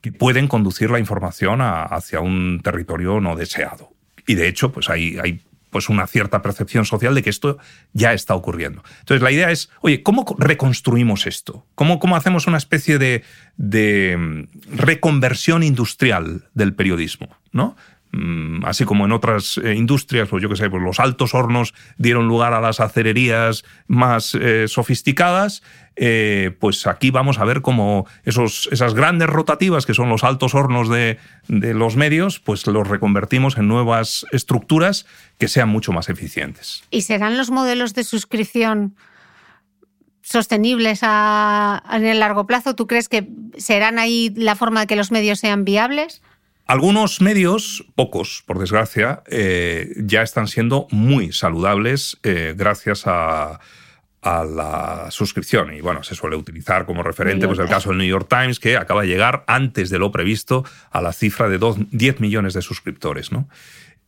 que pueden conducir la información hacia un territorio no deseado. Y de hecho, pues hay, hay pues una cierta percepción social de que esto ya está ocurriendo. Entonces, la idea es, oye, ¿cómo reconstruimos esto? ¿Cómo, cómo hacemos una especie de, de mm, reconversión industrial del periodismo? ¿no? Mm, así como en otras eh, industrias, pues yo qué sé, pues los altos hornos dieron lugar a las acererías más eh, sofisticadas, eh, pues aquí vamos a ver cómo esos, esas grandes rotativas que son los altos hornos de, de, los medios, pues los reconvertimos en nuevas estructuras que sean mucho más eficientes.
¿Y serán los modelos de suscripción sostenibles a, en el largo plazo? ¿Tú crees que serán ahí la forma de que los medios sean viables?
Algunos medios, pocos por desgracia, eh, ya están siendo muy saludables eh, gracias a, la suscripción. Y bueno, se suele utilizar como referente pues, el caso del New York Times, que acaba de llegar antes de lo previsto a la cifra de 10 millones de suscriptores. ¿no?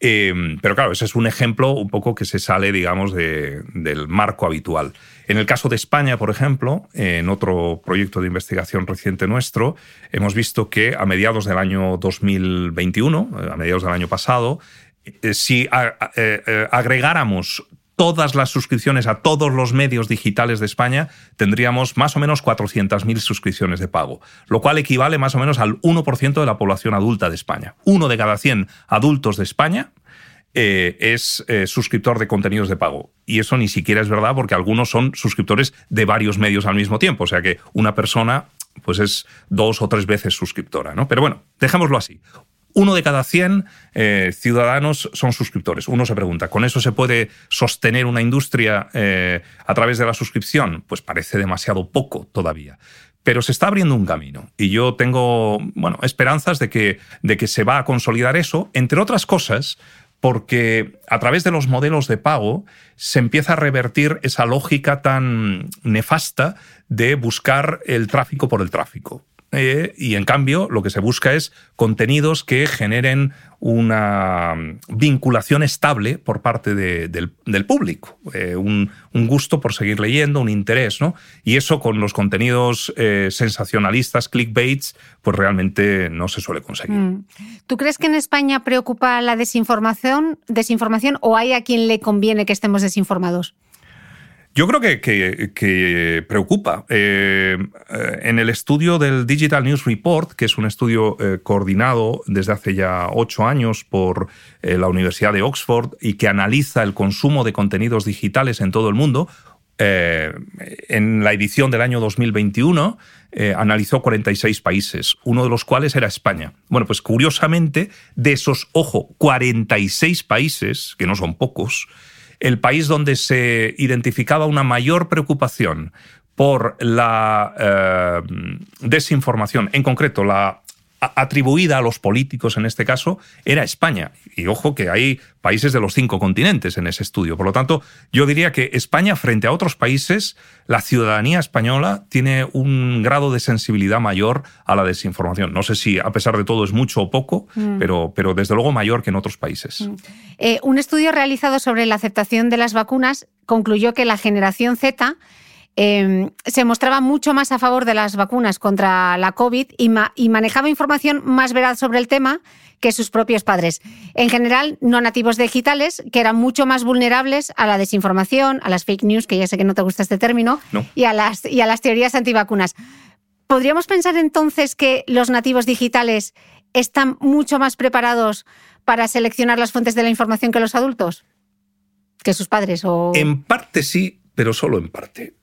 Em, pero claro, ese es un ejemplo un poco que se sale, digamos, del marco habitual. En el caso de España, por ejemplo, en otro proyecto de investigación reciente nuestro, hemos visto que a mediados del año 2021, a mediados del año pasado, eh, si eh, agregáramos todas las suscripciones a todos los medios digitales de España, tendríamos más o menos 400.000 suscripciones de pago, lo cual equivale más o menos al 1% de la población adulta de España. Uno de cada 100 adultos de España eh, es eh, suscriptor de contenidos de pago. Y eso ni siquiera es verdad porque algunos son suscriptores de varios medios al mismo tiempo. O sea que una persona pues es dos o tres veces suscriptora. ¿no? Pero bueno, dejémoslo así. Uno de cada 100 eh, ciudadanos son suscriptores. Uno se pregunta, ¿con eso se puede sostener una industria eh, a través de la suscripción? Pues parece demasiado poco todavía. Pero se está abriendo un camino y yo tengo bueno, esperanzas de que, de que se va a consolidar eso, entre otras cosas, porque a través de los modelos de pago se empieza a revertir esa lógica tan nefasta de buscar el tráfico por el tráfico. Eh, y en cambio lo que se busca es contenidos que generen una vinculación estable por parte del, público, eh, un, gusto por seguir leyendo, un interés, ¿no? Y eso con los contenidos eh, sensacionalistas, clickbaits, pues realmente no se suele conseguir. Mm.
¿Tú crees que en España preocupa la desinformación, desinformación o hay a quien le conviene que estemos desinformados?
Yo creo que, preocupa. Eh, en el estudio del Digital News Report, que es un estudio eh, coordinado desde hace ya ocho años por eh, la Universidad de Oxford y que analiza el consumo de contenidos digitales en todo el mundo, en la edición del año 2021 analizó 46 países, uno de los cuales era España. Bueno, pues curiosamente, de esos, ojo, 46 países, que no son pocos, el país donde se identificaba una mayor preocupación por la eh, desinformación, en concreto la atribuida a los políticos en este caso era España. Y ojo que hay países de los cinco continentes en ese estudio. Por lo tanto, yo diría que España, frente a otros países, la ciudadanía española tiene un grado de sensibilidad mayor a la desinformación. No sé si a pesar de todo es mucho o poco, mm. pero, pero desde luego mayor que en otros países. Mm.
Eh, un estudio realizado sobre la aceptación de las vacunas concluyó que la generación Z Em, se mostraba mucho más a favor de las vacunas contra la COVID y, manejaba información más veraz sobre el tema que sus propios padres. En general, no nativos digitales, que eran mucho más vulnerables a la desinformación, a las fake news, que ya sé que no te gusta este término, y, a las, y a las teorías antivacunas. ¿Podríamos pensar entonces que los nativos digitales están mucho más preparados para seleccionar las fuentes de la información que los adultos? ¿Que sus padres? O...
En parte sí, pero solo en parte.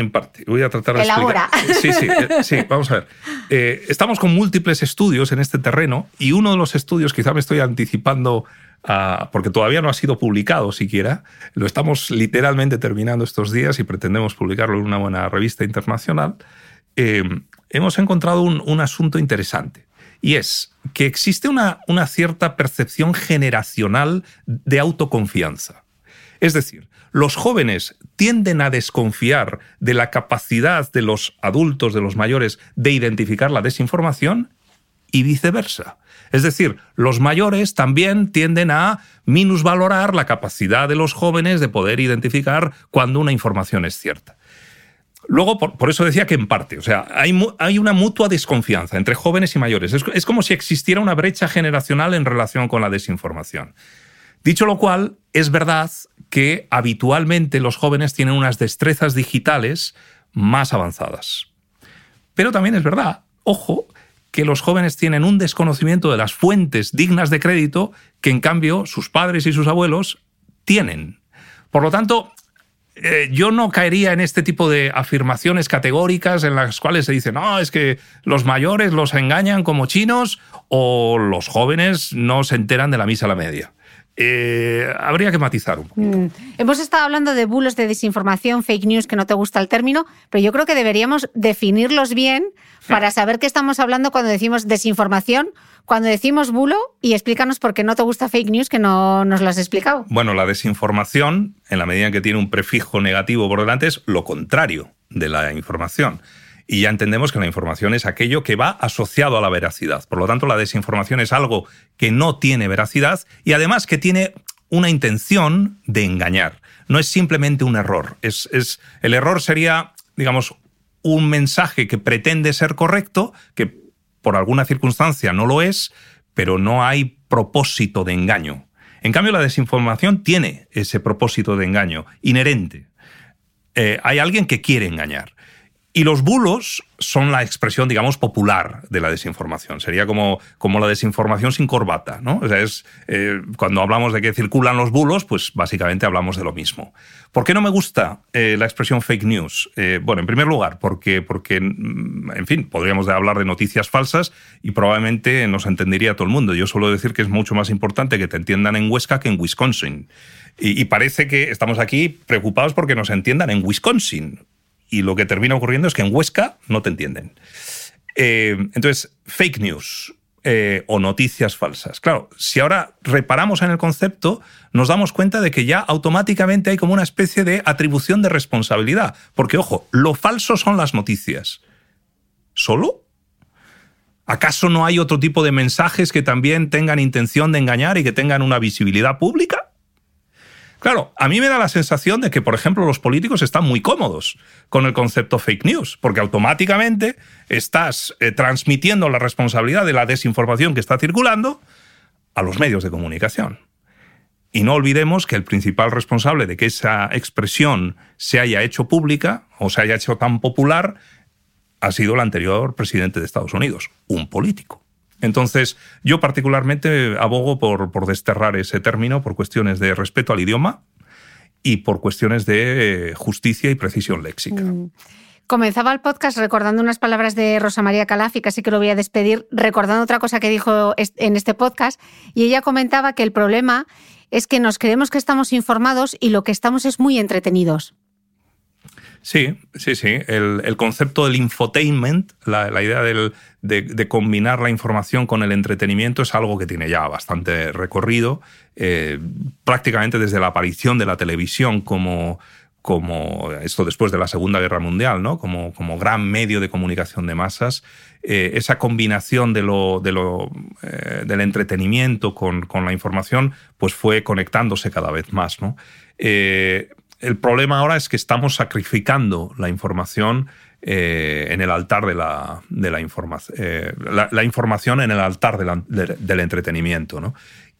En parte. Voy a tratar de
Elabora.
Sí, sí, eh, sí, vamos a ver. Eh, estamos con múltiples estudios en este terreno y uno de los estudios, quizá me estoy anticipando porque todavía no ha sido publicado siquiera, lo estamos literalmente terminando estos días y pretendemos publicarlo en una buena revista internacional, eh, hemos encontrado un, un, asunto interesante. Y es que existe una, una cierta percepción generacional de autoconfianza. Es decir, los jóvenes tienden a desconfiar de la capacidad de los adultos, de los mayores, de identificar la desinformación y viceversa. Es decir, los mayores también tienden a minusvalorar la capacidad de los jóvenes de poder identificar cuando una información es cierta. Luego, por, eso decía que en parte, o sea, hay, hay una mutua desconfianza entre jóvenes y mayores. es como si existiera una brecha generacional en relación con la desinformación. Dicho lo cual, es verdad que habitualmente los jóvenes tienen unas destrezas digitales más avanzadas. Pero también es verdad, ojo, que los jóvenes tienen un desconocimiento de las fuentes dignas de crédito que en cambio sus padres y sus abuelos tienen. Por lo tanto, eh, yo no caería en este tipo de afirmaciones categóricas en las cuales se dice, no, es que los mayores los engañan como chinos o los jóvenes no se enteran de la misa a la media eh, habría que matizar un poco. Mm.
Hemos estado hablando de bulos de desinformación, fake news, que no te gusta el término, pero yo creo que deberíamos definirlos bien para saber qué estamos hablando cuando decimos desinformación, cuando decimos bulo, y explícanos por qué no te gusta fake news, que no nos lo has explicado.
Bueno, la desinformación, en la medida en que tiene un prefijo negativo por delante, es lo contrario de la información y ya entendemos que la información es aquello que va asociado a la veracidad. Por lo tanto, la desinformación es algo que no tiene veracidad y además que tiene una intención de engañar. No es simplemente un error. Es, el error sería, digamos, un mensaje que pretende ser correcto, que por alguna circunstancia no lo es, pero no hay propósito de engaño. En cambio, la desinformación tiene ese propósito de engaño inherente. Eh, hay alguien que quiere engañar. Y los bulos son la expresión, digamos, popular de la desinformación. Sería como, como la desinformación sin corbata, ¿no? O sea, es, eh, cuando hablamos de que circulan los bulos, pues básicamente hablamos de lo mismo. ¿Por qué no me gusta eh, la expresión fake news? Eh, bueno, en primer lugar, porque, porque, mm, en fin, podríamos hablar de noticias falsas y probablemente nos entendería todo el mundo. Yo suelo decir que es mucho más importante que te entiendan en Huesca que en Wisconsin. y parece que estamos aquí preocupados porque nos entiendan en Wisconsin y lo que termina ocurriendo es que en Huesca no te entienden. Eh, entonces, fake news eh, o noticias falsas. Claro, si ahora reparamos en el concepto, nos damos cuenta de que ya automáticamente hay como una especie de atribución de responsabilidad. Porque, ojo, lo falso son las noticias. ¿Solo? ¿Acaso no hay otro tipo de mensajes que también tengan intención de engañar y que tengan una visibilidad pública? Claro, a mí me da la sensación de que, por ejemplo, los políticos están muy cómodos con el concepto fake news, porque automáticamente estás eh, transmitiendo la responsabilidad de la desinformación que está circulando a los medios de comunicación. Y no olvidemos que el principal responsable de que esa expresión se haya hecho pública o se haya hecho tan popular ha sido el anterior presidente de Estados Unidos, un político. Entonces, yo particularmente abogo por, desterrar ese término por cuestiones de respeto al idioma y por cuestiones de justicia y precisión léxica. Mm.
Comenzaba el podcast recordando unas palabras de Rosa María Calaf casi que lo voy a despedir recordando otra cosa que dijo en este podcast y ella comentaba que el problema es que nos creemos que estamos informados y lo que estamos es muy entretenidos.
Sí, sí, sí. El, concepto del infotainment, la, idea de, combinar la información con el entretenimiento es algo que tiene ya bastante recorrido, eh, prácticamente desde la aparición de la televisión como, esto después de la Segunda Guerra Mundial, ¿no? como, como gran medio de comunicación de masas, eh, esa combinación de lo, de lo, eh, del entretenimiento con, con, la información, pues fue conectándose cada vez más. ¿no? El problema ahora es que estamos sacrificando la información eh, en el altar de la, de la información, eh, la, información en el altar del entretenimiento. ¿no?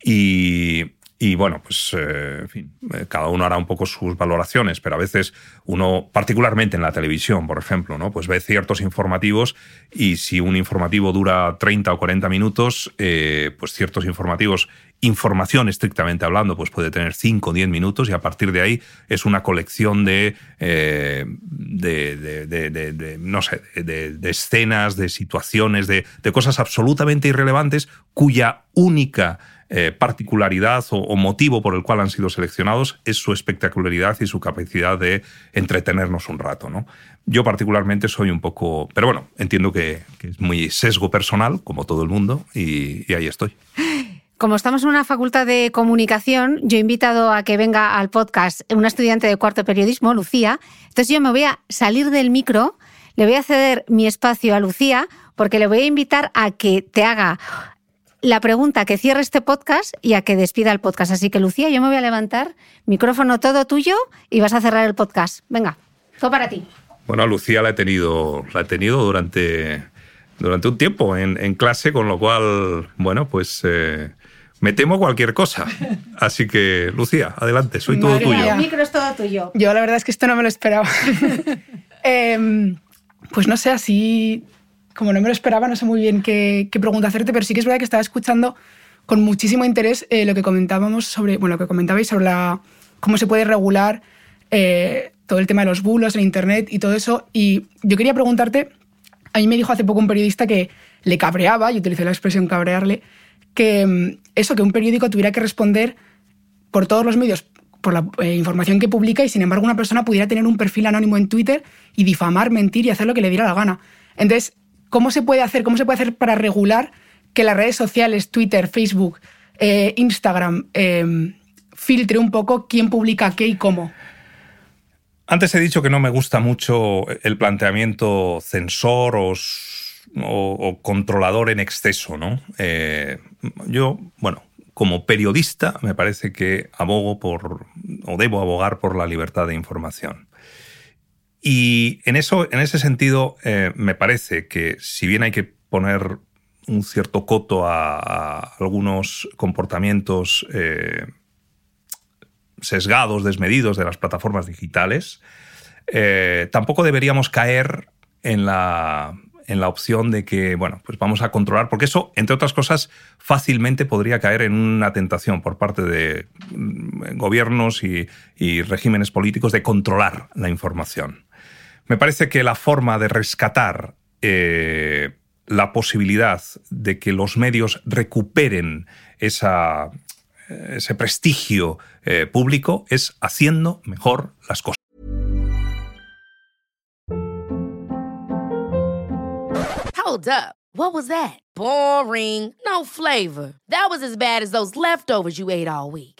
Y, y bueno, pues eh, en fin, eh, cada uno hará un poco sus valoraciones, pero a veces uno, particularmente en la televisión, por ejemplo, ¿no? pues ve ciertos informativos y si un informativo dura 30 o 40 minutos, eh, pues ciertos informativos, información estrictamente hablando, pues puede tener 5 o 10 minutos y a partir de ahí es una colección de, de, de, no sé, de, escenas, de situaciones, de cosas absolutamente irrelevantes cuya única eh, particularidad o, motivo por el cual han sido seleccionados es su espectacularidad y su capacidad de entretenernos un rato. ¿no? Yo particularmente soy un poco, pero bueno, entiendo que, es muy sesgo personal, como todo el mundo, y, ahí estoy.
Como estamos en una facultad de comunicación, yo he invitado a que venga al podcast una estudiante de cuarto periodismo, Lucía. Entonces yo me voy a salir del micro, le voy a ceder mi espacio a Lucía, porque le voy a invitar a que te haga la pregunta que cierre este podcast y a que despida el podcast. Así que, Lucía, yo me voy a levantar, micrófono todo tuyo y vas a cerrar el podcast. Venga, todo para ti.
Bueno, Lucía la he tenido, la he tenido durante, durante un tiempo en, clase, con lo cual, bueno, pues eh, me temo cualquier cosa. [LAUGHS] Así que, Lucía, adelante, soy todo tuyo.
El micro es todo tuyo.
Yo la verdad es que esto no me lo esperaba. [LAUGHS] [LAUGHS] Em, pues no sé, así como no me lo esperaba, no sé muy bien qué, pregunta hacerte, pero sí que es verdad que estaba escuchando con muchísimo interés eh, lo que comentábamos sobre, bueno, lo que comentabais sobre la, cómo se puede regular eh, todo el tema de los bulos en Internet y todo eso. Y yo quería preguntarte, a mí me dijo hace poco un periodista que le cabreaba, y utilicé la expresión cabrearle, que mm, eso, que un periódico tuviera que responder por todos los medios por la eh, información que publica y sin embargo una persona pudiera tener un perfil anónimo en Twitter y difamar, mentir y hacer lo que le diera la gana. Entonces, ¿cómo se puede hacer? ¿Cómo se puede hacer para regular que las redes sociales, Twitter, Facebook, eh, Instagram, eh, filtre un poco quién publica qué y cómo?
Antes he dicho que no me gusta mucho el planteamiento censor o, controlador en exceso, ¿no? yo, bueno, como periodista me parece que abogo por, o debo abogar por la libertad de información. Y en, eso, en ese sentido eh, me parece que si bien hay que poner un cierto coto a, algunos comportamientos eh, sesgados, desmedidos de las plataformas digitales, eh, tampoco deberíamos caer en la, en la opción de que, bueno, pues vamos a controlar, porque eso, entre otras cosas, fácilmente podría caer en una tentación por parte de mm, gobiernos y, regímenes políticos de controlar la información. Me parece que la forma de rescatar eh, la posibilidad de que los medios recuperen esa, ese prestigio eh, público es haciendo mejor las cosas.
Hold up. What was that? Boring. No flavor. That was as bad as those leftovers you ate all week.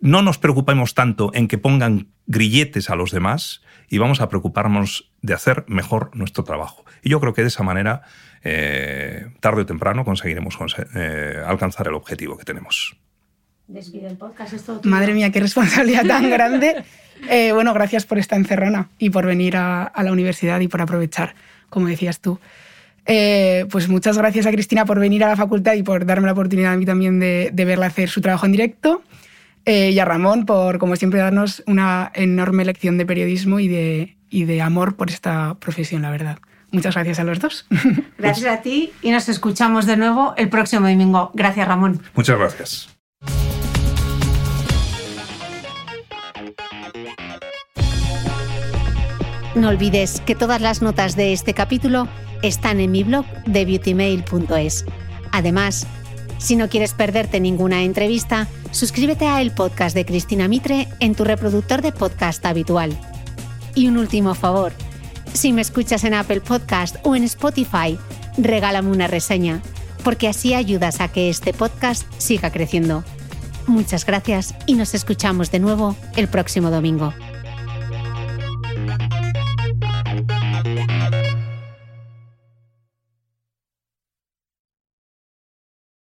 No nos preocupemos tanto en que pongan grilletes a los demás y vamos a preocuparnos de hacer mejor nuestro trabajo. Y yo creo que de esa manera, eh, tarde o temprano, conseguiremos eh, alcanzar el objetivo que tenemos.
Madre mía, qué responsabilidad tan [LAUGHS] grande. Eh, bueno, gracias por esta encerrona y por venir a la universidad y por aprovechar, como decías tú. Eh, pues muchas gracias a Cristina por venir a la facultad y por darme la oportunidad a mí también de, verla hacer su trabajo en directo. Eh, y a Ramón por, como siempre, darnos una enorme lección de periodismo y de, y de amor por esta profesión, la verdad. Muchas gracias a los dos. [LAUGHS]
Gracias a ti y nos escuchamos de nuevo el próximo domingo. Gracias, Ramón.
Muchas gracias.
No olvides que todas las notas de este capítulo están en mi blog de beautymail.es. Además, si no quieres perderte ninguna entrevista, suscríbete a el podcast de Cristina Mitre en tu reproductor de podcast habitual. Y un último favor, si me escuchas en Apple Podcast o en Spotify, regálame una reseña, porque así ayudas a que este podcast siga creciendo. Muchas gracias y nos escuchamos de nuevo el próximo domingo.